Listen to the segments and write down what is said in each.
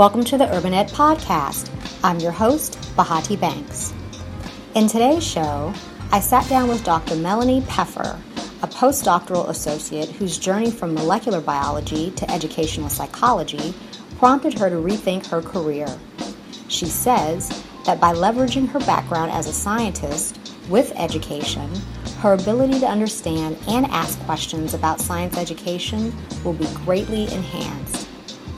Welcome to the Urban Ed Podcast. I'm your host, Bahati Banks. In today's show, I sat down with Dr. Melanie Peffer, a postdoctoral associate whose journey from molecular biology to educational psychology prompted her to rethink her career. She says that by leveraging her background as a scientist with education, her ability to understand and ask questions about science education will be greatly enhanced.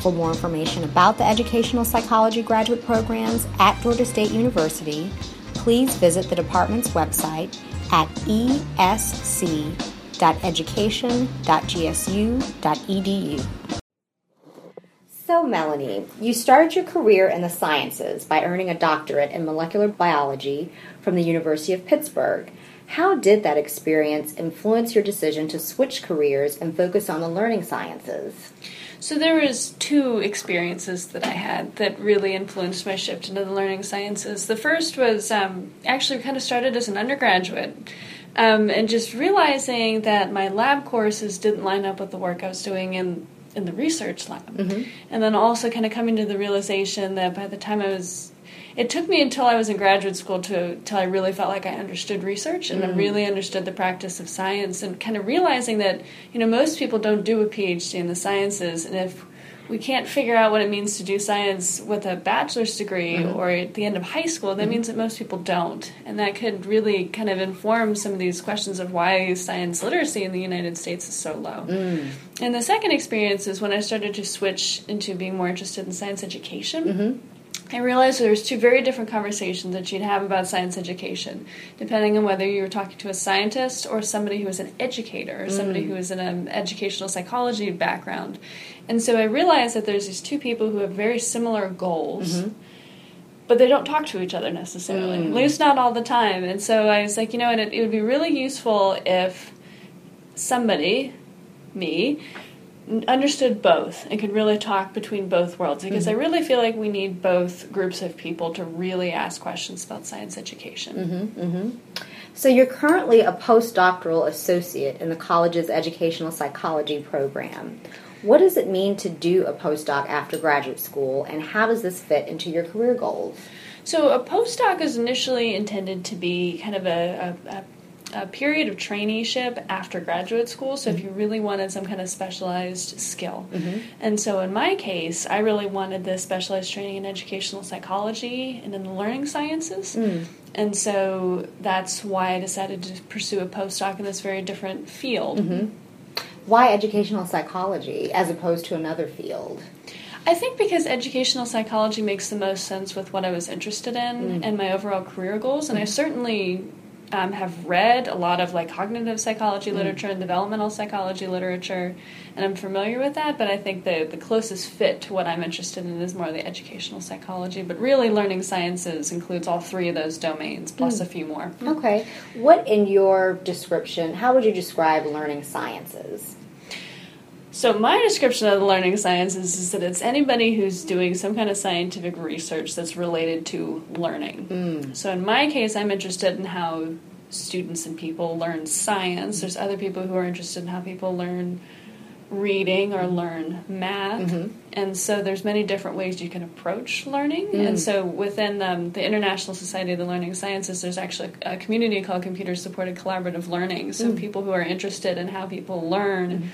For more information about the educational psychology graduate programs at Georgia State University, please visit the department's website at esc.education.gsu.edu. So, Melanie, you started your career in the sciences by earning a doctorate in molecular biology from the University of Pittsburgh. How did that experience influence your decision to switch careers and focus on the learning sciences? So there was two experiences that I had that really influenced my shift into the learning sciences. The first was um, actually kind of started as an undergraduate. Um, and just realizing that my lab courses didn't line up with the work I was doing in in the research lab, mm-hmm. and then also kind of coming to the realization that by the time I was it took me until I was in graduate school to till I really felt like I understood research and mm. I really understood the practice of science and kind of realizing that you know most people don't do a PhD in the sciences and if we can't figure out what it means to do science with a bachelor's degree mm-hmm. or at the end of high school, that mm-hmm. means that most people don't. And that could really kind of inform some of these questions of why science literacy in the United States is so low. Mm. And the second experience is when I started to switch into being more interested in science education. Mm-hmm. I realized there's two very different conversations that you'd have about science education, depending on whether you were talking to a scientist or somebody who was an educator or somebody mm. was in an educational psychology background. And so I realized that there's these two people who have very similar goals. Mm-hmm. But they don't talk to each other necessarily, mm. at least not all the time. And so I was like, you know what, it, it would be really useful if somebody, me, understood both and could really talk between both worlds because mm-hmm. I really feel like we need both groups of people to really ask questions about science education. Mm-hmm, mm-hmm. So, you're currently a postdoctoral associate in the college's educational psychology program. What does it mean to do a postdoc after graduate school, and how does this fit into your career goals? So, a postdoc is initially intended to be kind of a, a, a a period of traineeship after graduate school. So, mm-hmm. if you really wanted some kind of specialized skill. Mm-hmm. And so, in my case, I really wanted the specialized training in educational psychology and in the learning sciences. Mm. And so, that's why I decided to pursue a postdoc in this very different field. Mm-hmm. Why educational psychology as opposed to another field? I think because educational psychology makes the most sense with what I was interested in mm. and my overall career goals, and mm. I certainly um, have read a lot of like cognitive psychology mm. literature and developmental psychology literature, and I'm familiar with that. But I think the the closest fit to what I'm interested in is more the educational psychology. But really, learning sciences includes all three of those domains plus mm. a few more. Okay, what in your description? How would you describe learning sciences? So my description of the learning sciences is that it's anybody who's doing some kind of scientific research that's related to learning. Mm. So in my case, I'm interested in how students and people learn science. There's other people who are interested in how people learn reading or learn math mm-hmm. and so there's many different ways you can approach learning mm. and so within um, the international society of the learning sciences there's actually a community called computer supported collaborative learning so mm. people who are interested in how people learn mm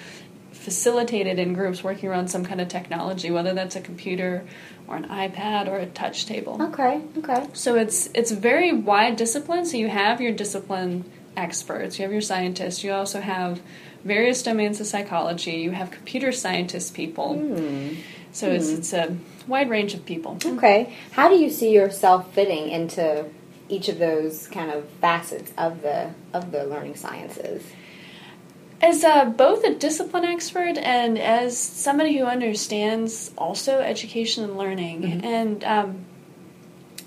facilitated in groups working around some kind of technology, whether that's a computer or an iPad or a touch table. Okay, okay. So it's it's a very wide discipline. So you have your discipline experts, you have your scientists, you also have various domains of psychology, you have computer scientist people. Mm. So mm. it's it's a wide range of people. Okay. How do you see yourself fitting into each of those kind of facets of the of the learning sciences? As uh, both a discipline expert and as somebody who understands also education and learning, mm-hmm. and um,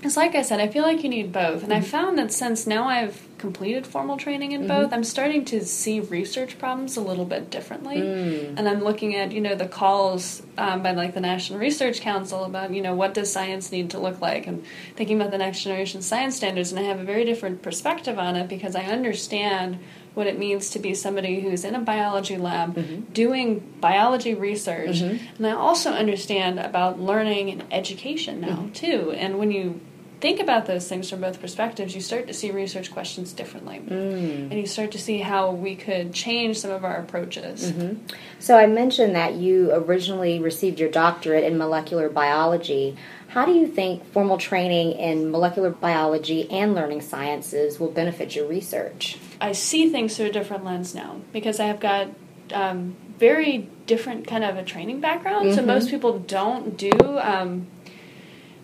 it's like I said, I feel like you need both. And mm-hmm. I found that since now I've completed formal training in mm-hmm. both, I'm starting to see research problems a little bit differently. Mm. And I'm looking at, you know, the calls um, by like the National Research Council about, you know, what does science need to look like? And thinking about the next generation science standards. And I have a very different perspective on it because I understand what it means to be somebody who's in a biology lab Mm-hmm. doing biology research. And I also understand about learning and education now, Mm-hmm. too. And when you think about those things from both perspectives, you start to see research questions differently. Mm. And you start to see how we could change some of our approaches. Mm-hmm. So I mentioned that you originally received your doctorate in molecular biology. How do you think formal training in molecular biology and learning sciences will benefit your research? I see things through a different lens now because I have got um, very different kind of a training background. So Mhm. most people don't do um,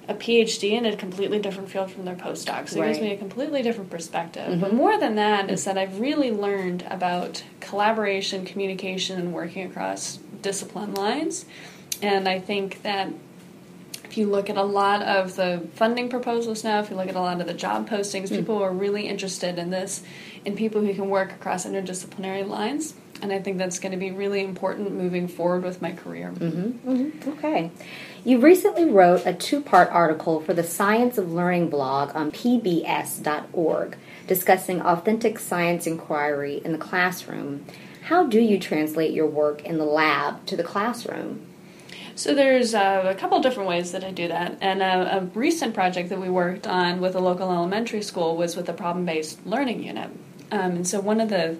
a PhD in a completely different field from their postdoc. So it gives me a completely different perspective. Mhm. But more than that is that I've really learned about collaboration, communication, and working across discipline lines. And I think that if you look at a lot of the funding proposals now, if you look at a lot of the job postings, people are really interested in this, in people who can work across interdisciplinary lines. And I think that's going to be really important moving forward with my career. hmm Okay. You recently wrote a two part article for the Science of Learning blog on pbs.org discussing authentic science inquiry in the classroom. How do you translate your work in the lab to the classroom? So there's uh, a couple different ways that I do that, and a, a recent project that we worked on with a local elementary school was with a problem-based learning unit. Um, and so one of the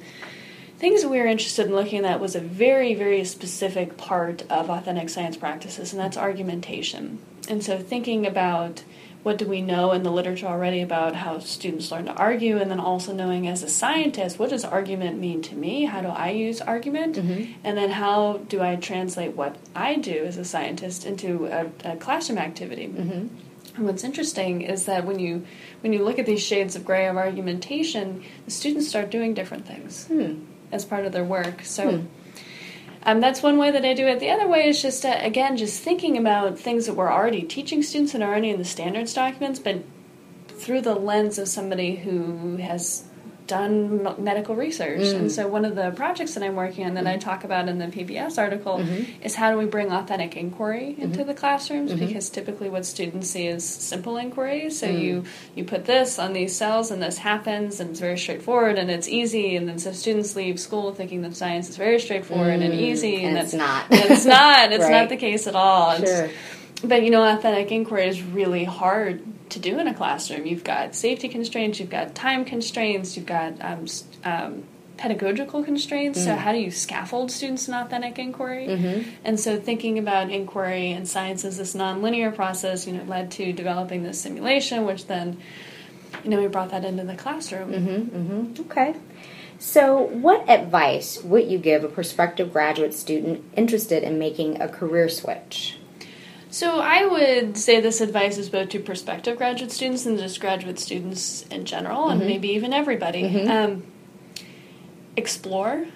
things we were interested in looking at was a very, very specific part of authentic science practices, and that's argumentation. And so thinking about what do we know in the literature already about how students learn to argue, and then also knowing as a scientist, what does argument mean to me? How do I use argument? Mm-hmm. And then how do I translate what I do as a scientist into a, a classroom activity? And what's interesting is that when you when you look at these shades of gray of argumentation, the students start doing different things hmm. As part of their work. So um, that's one way that I do it. The other way is just uh, again just thinking about things that we're already teaching students and are already in the standards documents, but through the lens of somebody who has done medical research. And mm. so one of the projects that I'm working on that I mm-hmm. talk about in the PBS article mm-hmm. is how do we bring authentic inquiry mm-hmm. into the classrooms because typically what students see is simple inquiry. So mm. you you put this on these cells and this happens and it's very straightforward and it's easy and then so students leave school thinking that science is very straightforward and mm. easy and that's it's not. and it's not. It's Right. not the case at all. It's- Sure. But you know, authentic inquiry is really hard to do in a classroom. You've got safety constraints, you've got time constraints, you've got um, um, pedagogical constraints. So, how do you scaffold students in authentic inquiry? And so, thinking about inquiry and science as this nonlinear process, you know, led to developing this simulation, which then, you know, we brought that into the classroom. Okay. So, what advice would you give a prospective graduate student interested in making a career switch? So I would say this advice is both to prospective graduate students and just graduate students in general, and maybe even everybody. Um, explore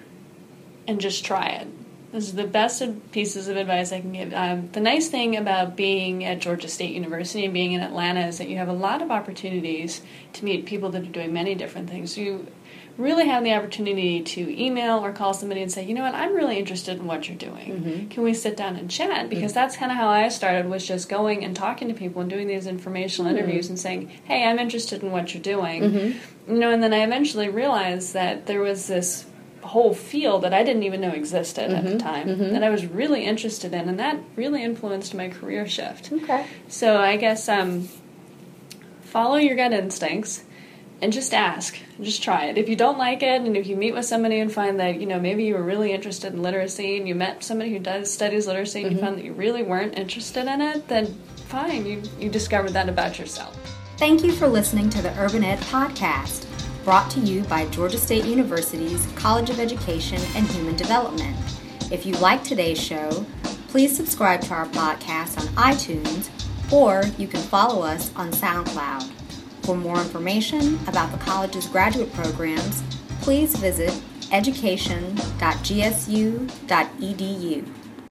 and just try it. This is the best pieces of advice I can give. Um, the nice thing about being at Georgia State University and being in Atlanta is that you have a lot of opportunities to meet people that are doing many different things. You really have the opportunity to email or call somebody and say, you know what, I'm really interested in what you're doing. Mm-hmm. Can we sit down and chat? Because mm-hmm. that's kind of how I started was just going and talking to people and doing these informational mm-hmm. interviews and saying, hey, I'm interested in what you're doing. You know, and then I eventually realized that there was this whole field that I didn't even know existed at the time that I was really interested in, and that really influenced my career shift. Okay. So I guess um, follow your gut instincts and just ask. Just try it. If you don't like it, and if you meet with somebody and find that you know maybe you were really interested in literacy, and you met somebody who does studies literacy, and you mm-hmm. found that you really weren't interested in it, then fine. You you discovered that about yourself. Thank you for listening to the Urban Ed Podcast, brought to you by Georgia State University's College of Education and Human Development. If you like today's show, please subscribe to our podcast on iTunes or you can follow us on SoundCloud. For more information about the college's graduate programs, please visit education.gsu.edu.